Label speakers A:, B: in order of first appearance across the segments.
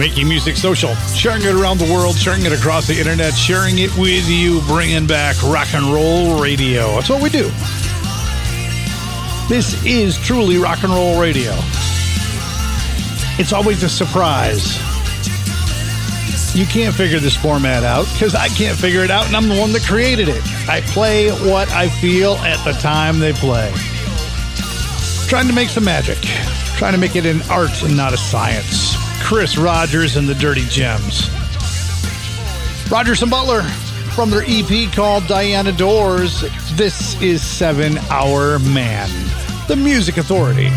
A: Making music social, sharing it around the world, sharing it across the internet, sharing it with you, bringing back rock and roll radio. That's what we do. This is truly rock and roll radio. It's always a surprise. You can't figure this format out because I can't figure it out, and I'm the one that created it. I play what I feel at the time they play. Trying to make some magic, trying to make it an art and not a science. Chris Rogers and the Dirty Gems. Rogers and Butler from their EP called Diana Doors. This is Seven Hour Man, the Music Authority.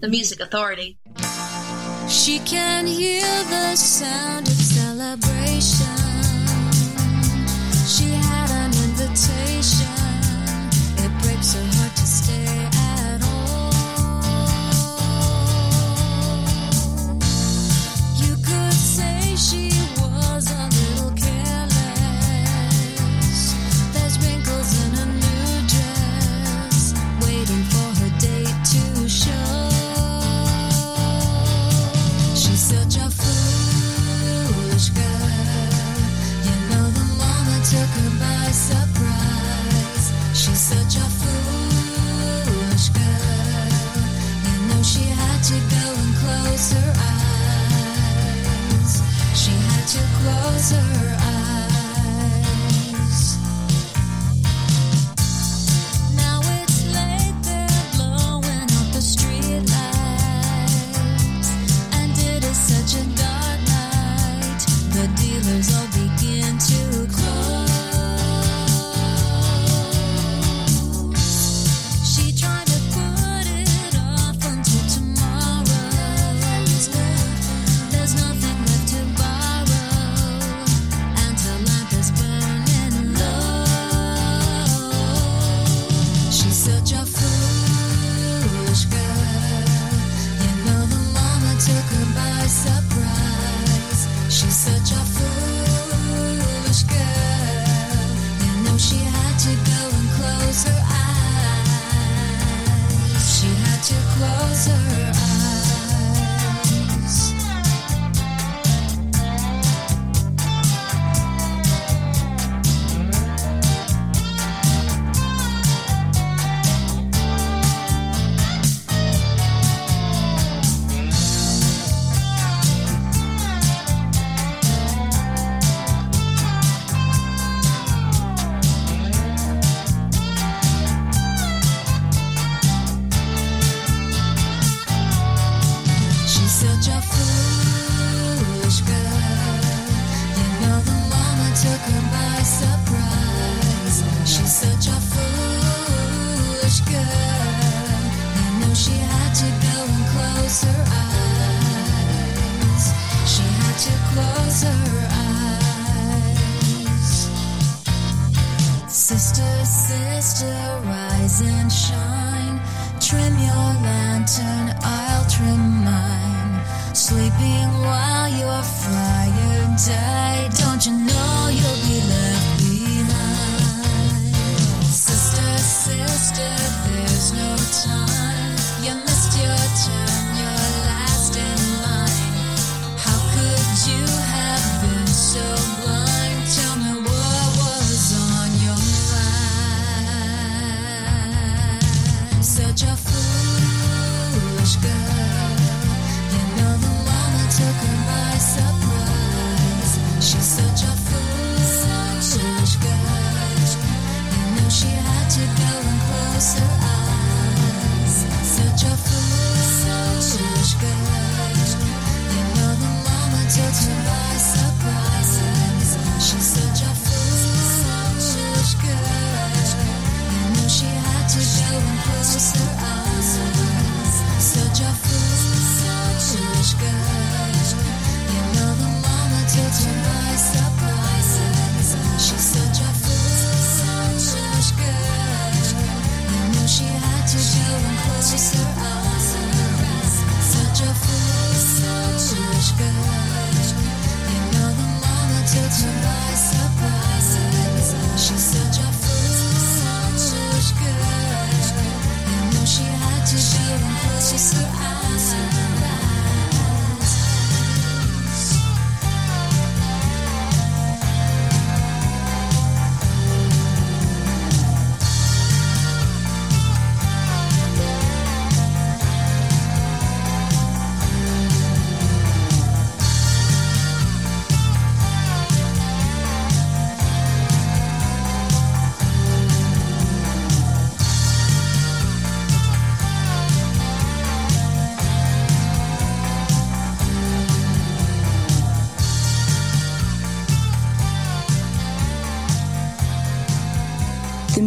B: The
C: Music Authority.
B: She can hear the sound of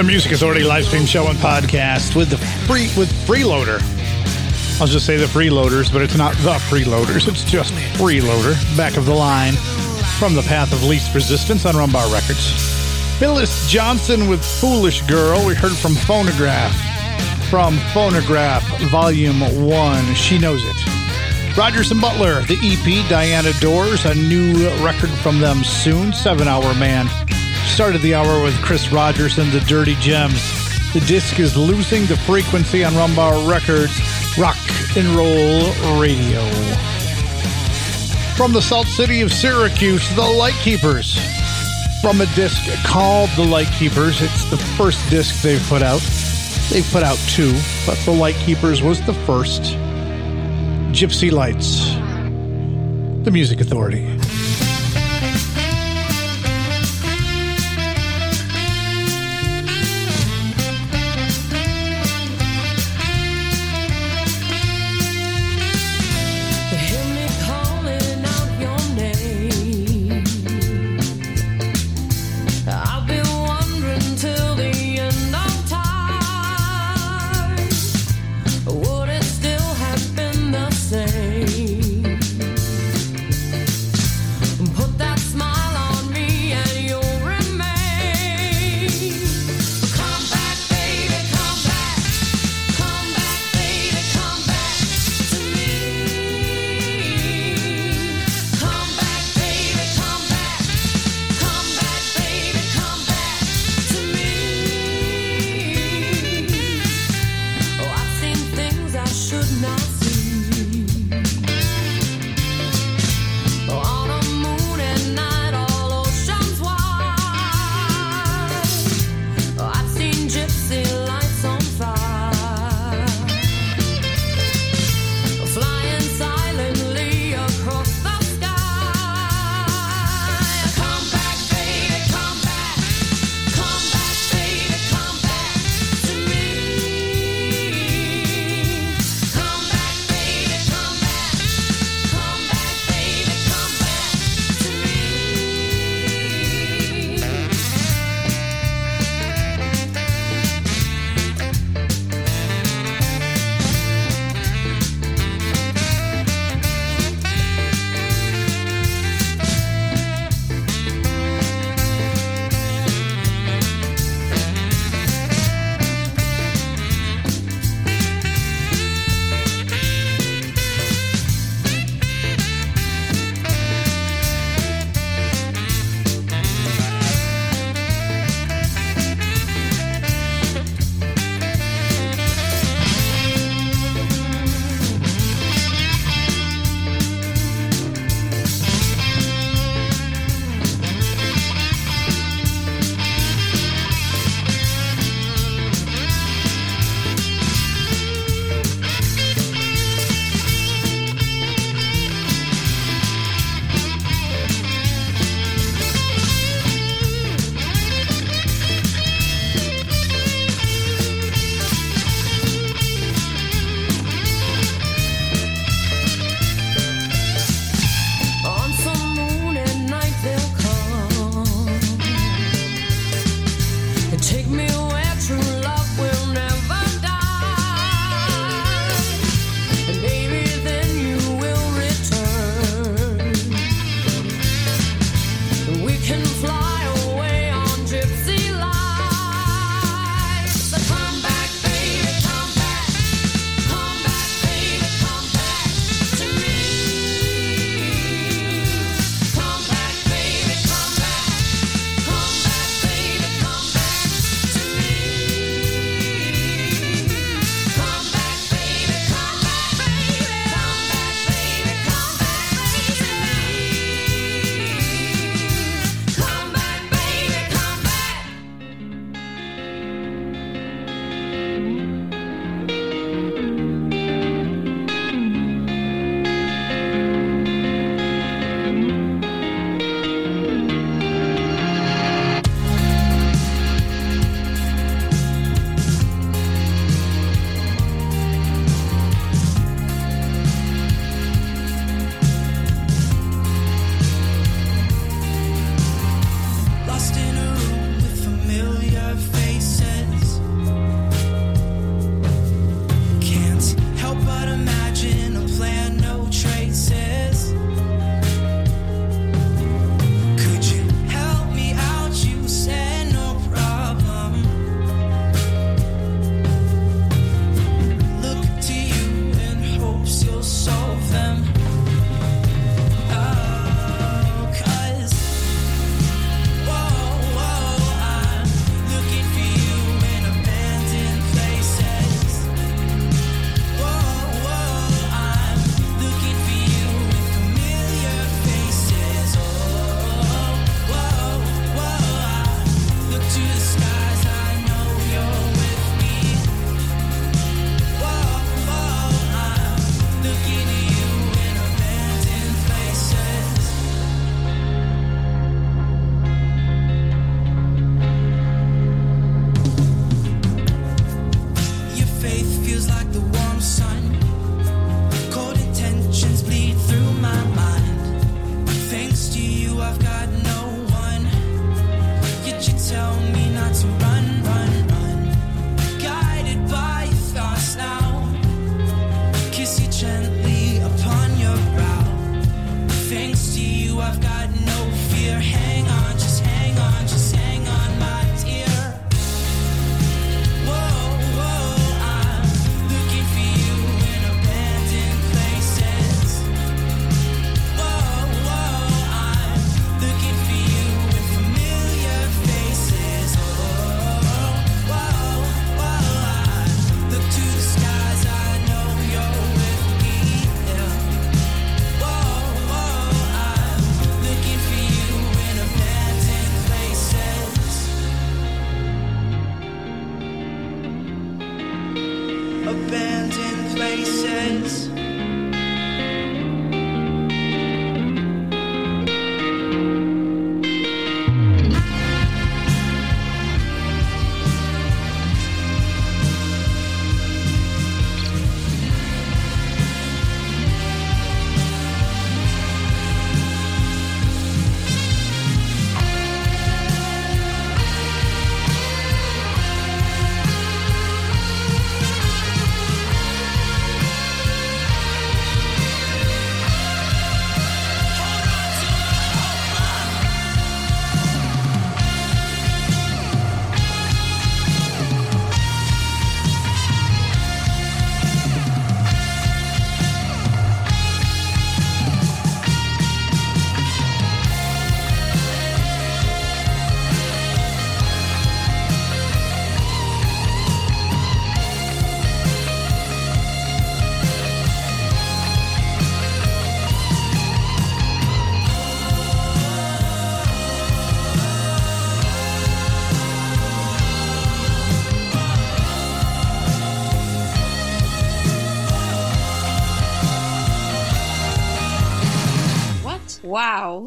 D: the
A: Music Authority live stream show and podcast with the free with freeloader. I'll just say the freeloaders, but it's not the freeloaders. It's just freeloader. Back of the line from the path of least resistance on Rumbar Records. Phyllis Johnson with Foolish Girl. We heard from Phonograph. From Phonograph Volume 1. She knows it. Rogers and Butler, the EP, Diana Doors, a new record from them soon, Seven Hour Man Started the hour with Chris Rogers and the Dirty Gems. The disc is losing the frequency on Rumbar Records, Rock and Roll Radio. From the Salt City of Syracuse, The Lightkeepers. From a disc called The Lightkeepers, it's the first disc they've put out. They've put out two, but The Lightkeepers was the first. Gypsy Lights, The Music Authority.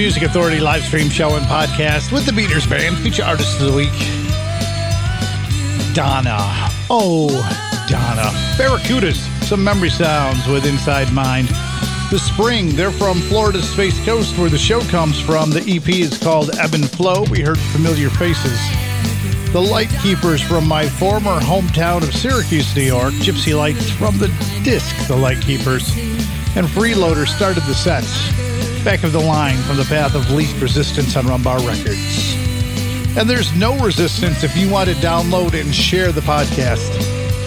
A: Music Authority live stream show and podcast with the Beaters Band. Feature artist of the week, Donna. Oh, Donna. Barracudas. Some memory sounds with Inside Mind. The Spring. They're from Florida's Space Coast, where the show comes from. The EP is called Ebb and Flow. We heard familiar faces. The Light Keepers from my former hometown of Syracuse, New York. Gypsy Lights from the disc, The Light Keepers. And Freeloader started the sets. Back of the line from the path of least resistance on Rumbar Records. And there's no resistance if you want to download and share the podcast.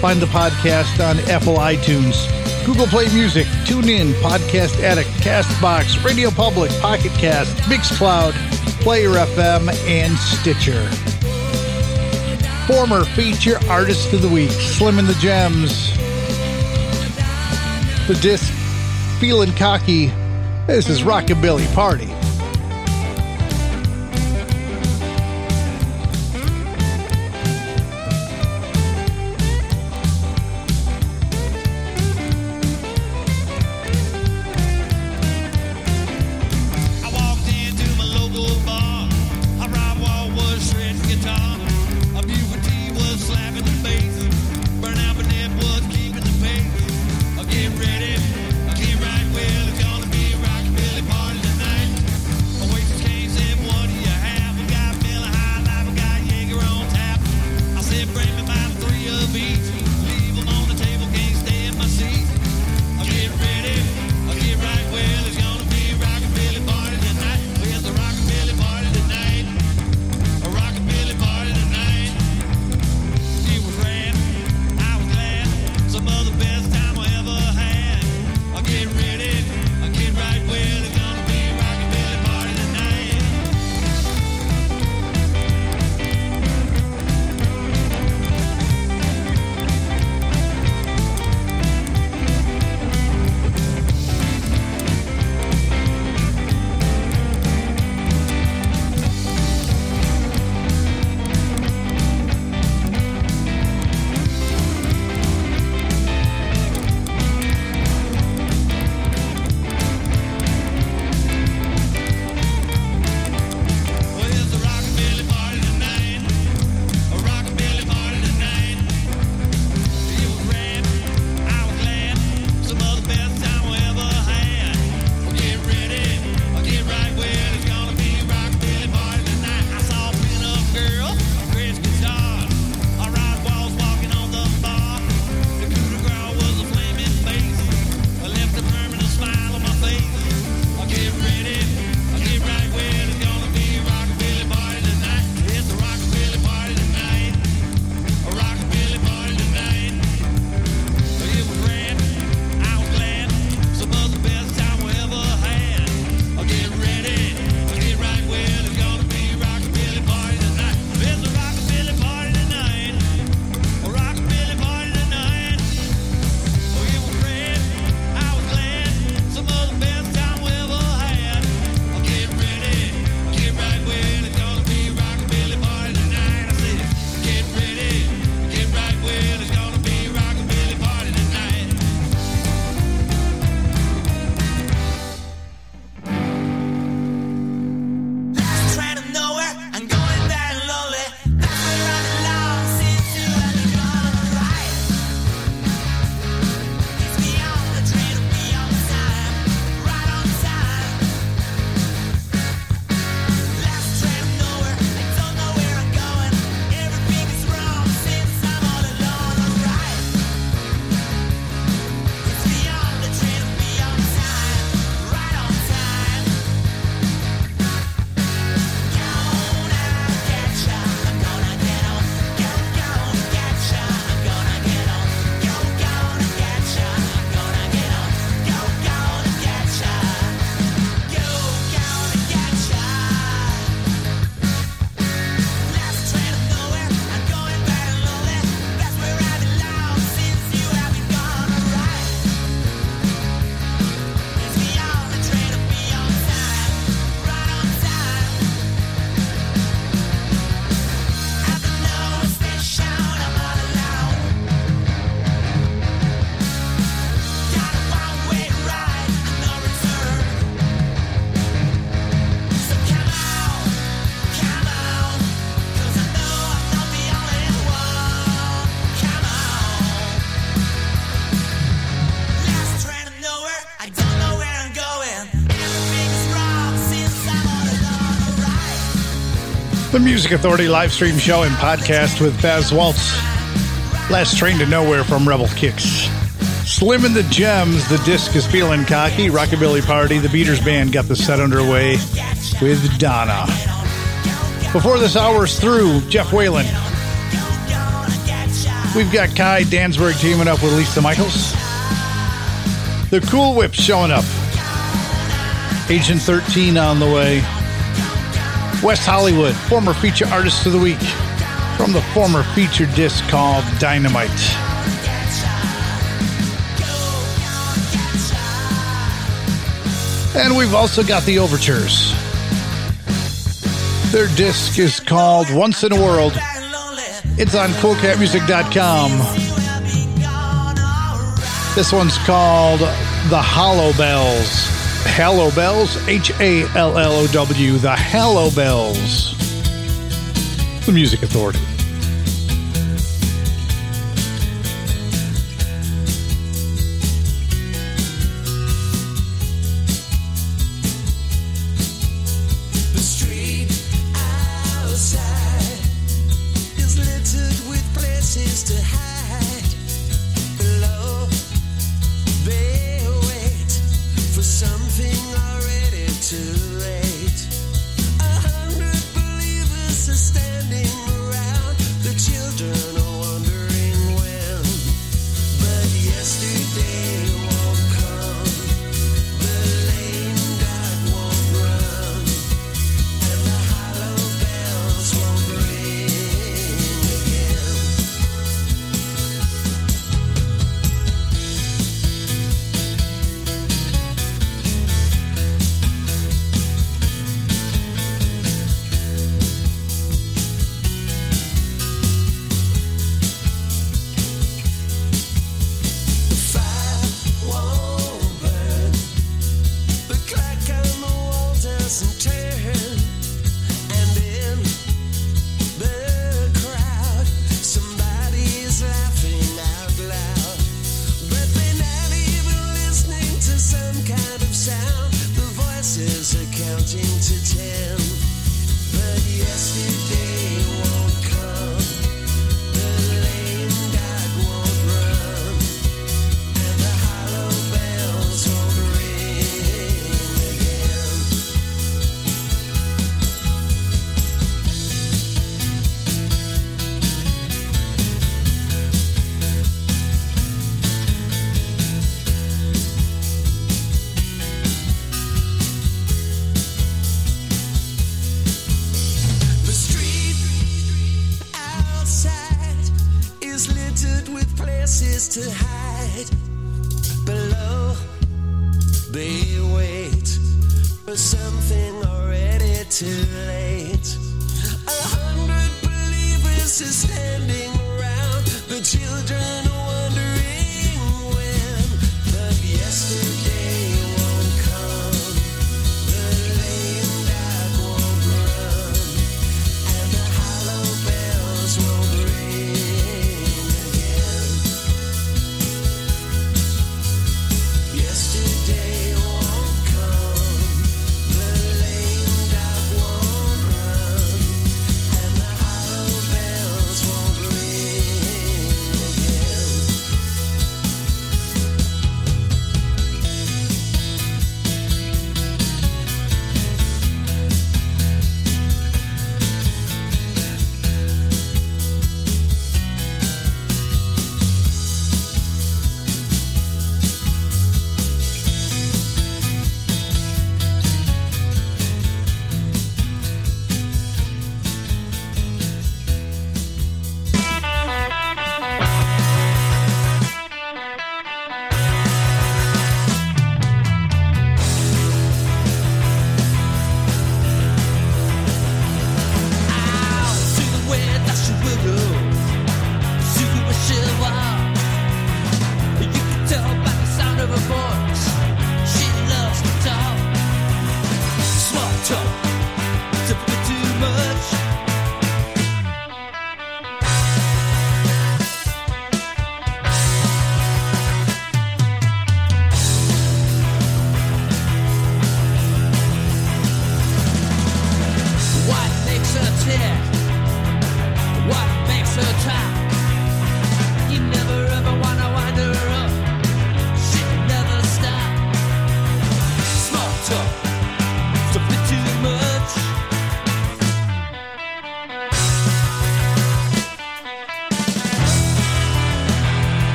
A: Find the podcast on Apple iTunes, Google Play Music, TuneIn, Podcast Addict, Castbox, Radio Public, Pocket Cast, Mixcloud, Player FM, and Stitcher. Former feature artist of the week, Slim and the Gems. The disc, Feeling Cocky. This is Rockabilly Party. Music Authority live stream show and podcast with Baz Waltz. Last train to nowhere from Rebel Kicks. Slim and the Gems, the disc is feeling cocky. Rockabilly Party, the Beaters Band got the set underway with Donna. Before this hour's through, Jeff Whalen. We've got Kai Danzberg teaming up with Lisa Michaels. The Cool Whips showing up. Agent 13 on the way. West Hollywood, former feature artist of the week from the former feature disc called Dynamite. And we've also got the Overtures. Their disc is called Once in a World. It's on coolcatmusic.com. This one's called The Hallow Bells. Hallow Bells, H A L L O W, The Hallow Bells. The Music Authority.
C: Voices are counting to ten.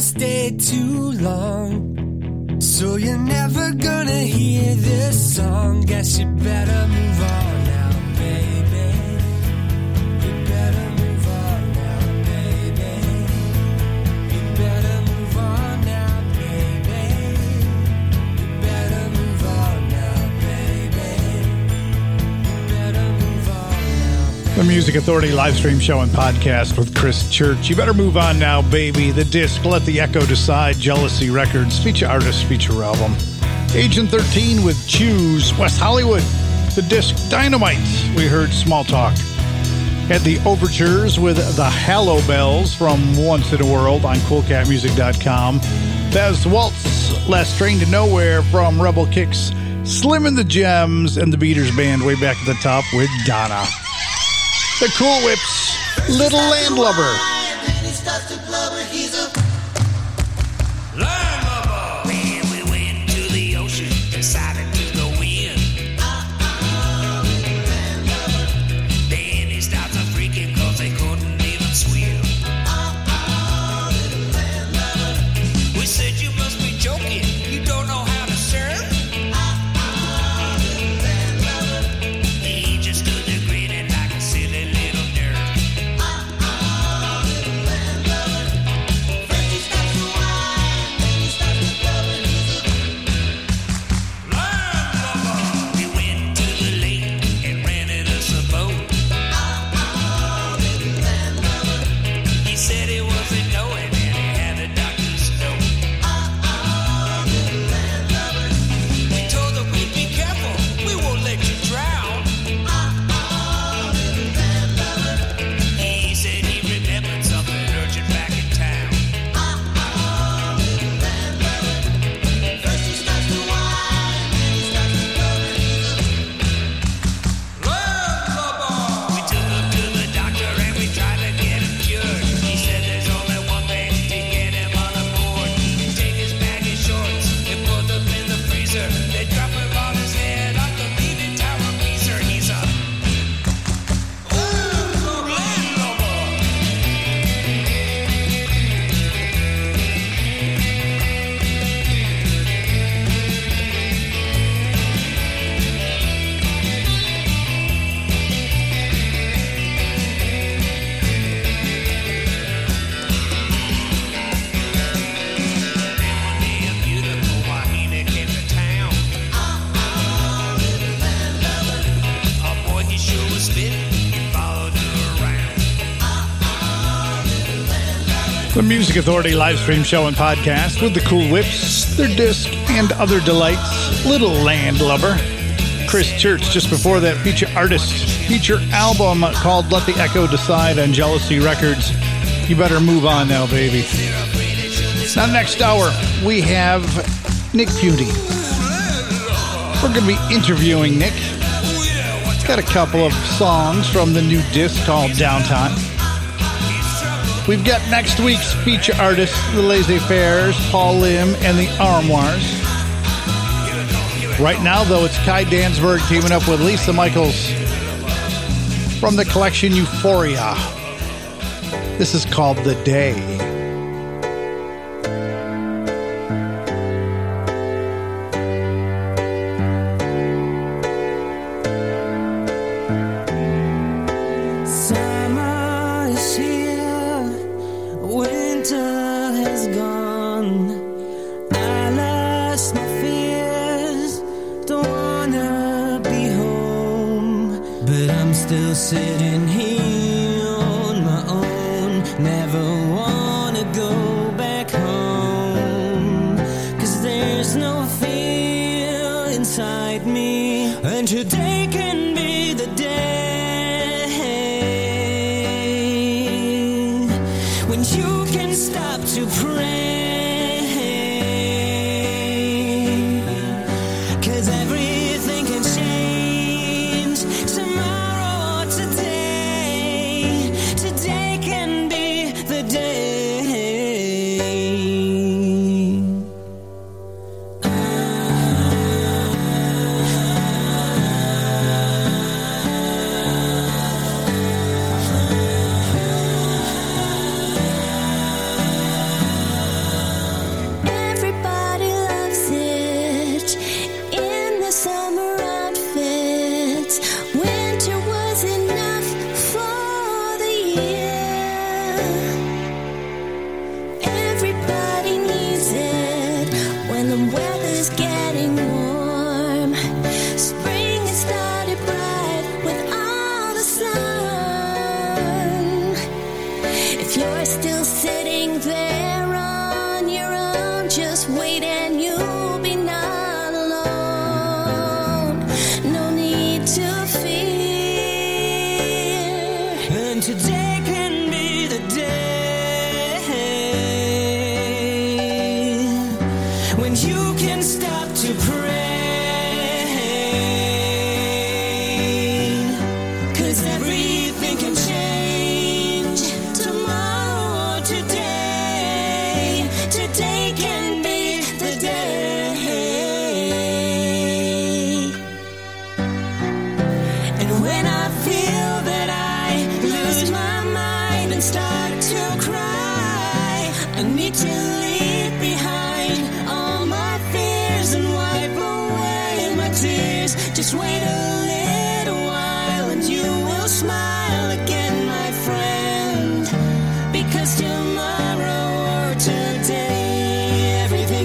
E: Stay too long. So you're never gonna hear this song. Guess you better move on
A: Music Authority live stream show and podcast with Chris Church. You better move on now, baby. The disc, Let the Echo Decide, Jealousy Records, feature artist, feature album. Agent 13 with Choose, West Hollywood. The disc, Dynamite. We heard Small Talk. Had the overtures with the Hallow Bells from Once in a World on CoolCatMusic.com. Baz Waltz, Last Train to Nowhere from Rebel Kicks. Slim and the Gems and the Beaters Band way back at the top with Donna. The Cool Whips, Little Landlubber.
F: The
A: Music Authority live stream show and podcast with the Cool Whips, their disc, and other delights. Little Landlubber. Chris Church, just before that, feature artist, feature album called Let the Echo Decide on Jealousy Records. You better move on now, baby. Now, next hour, we have Nick Piunti. We're going to be interviewing Nick. Got a couple of songs from the new disc called Downtime. We've got next week's feature artists, the Laissez Fairs, Paul Lim, and the Armoires. Right now, though, it's Kai Danzberg teaming up with Lisa Michaels from the collection Euphoria. This is called The Day.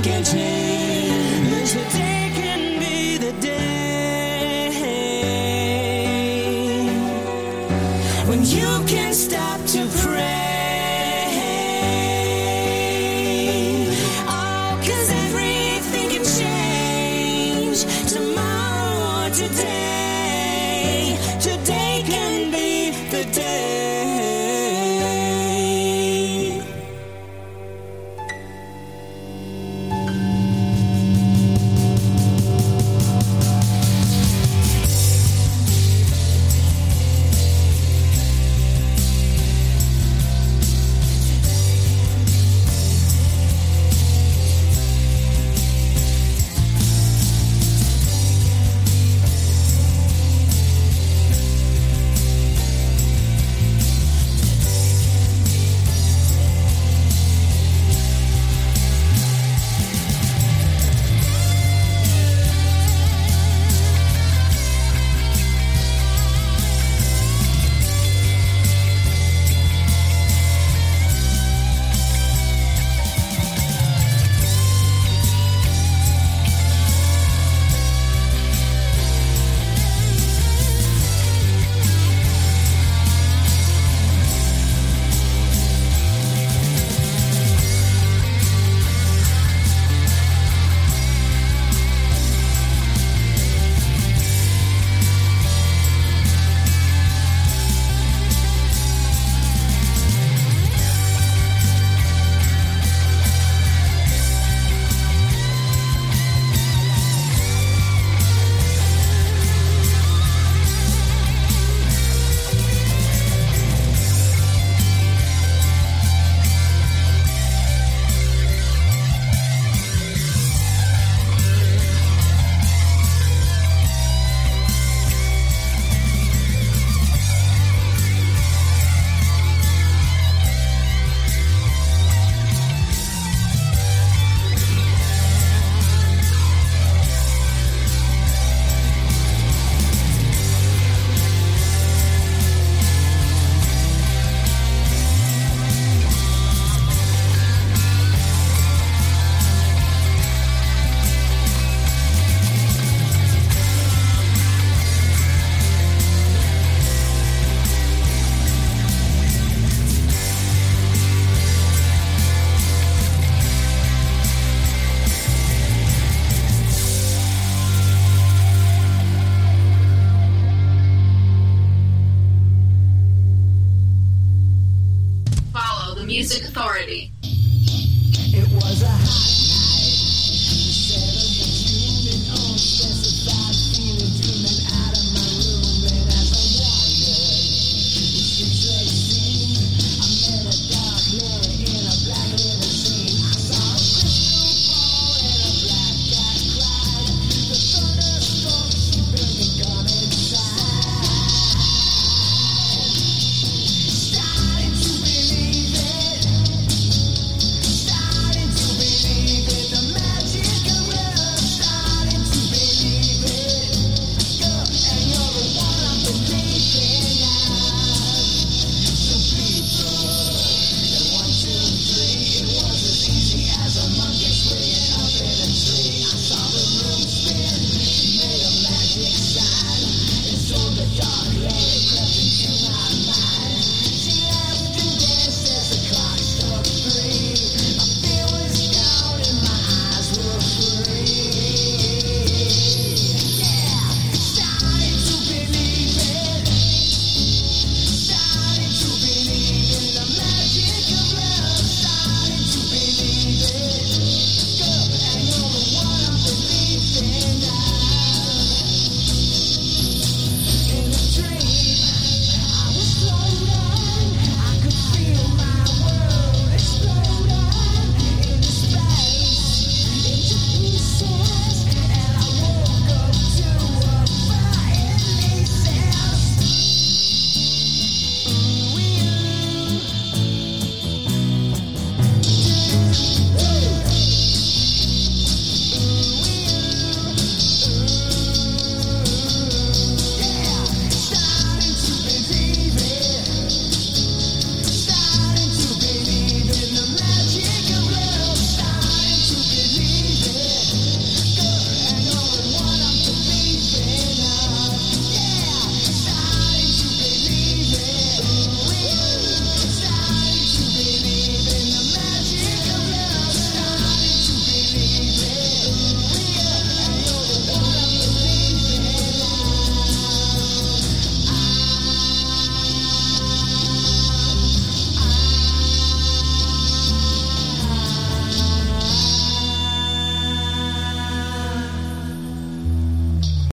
E: Today,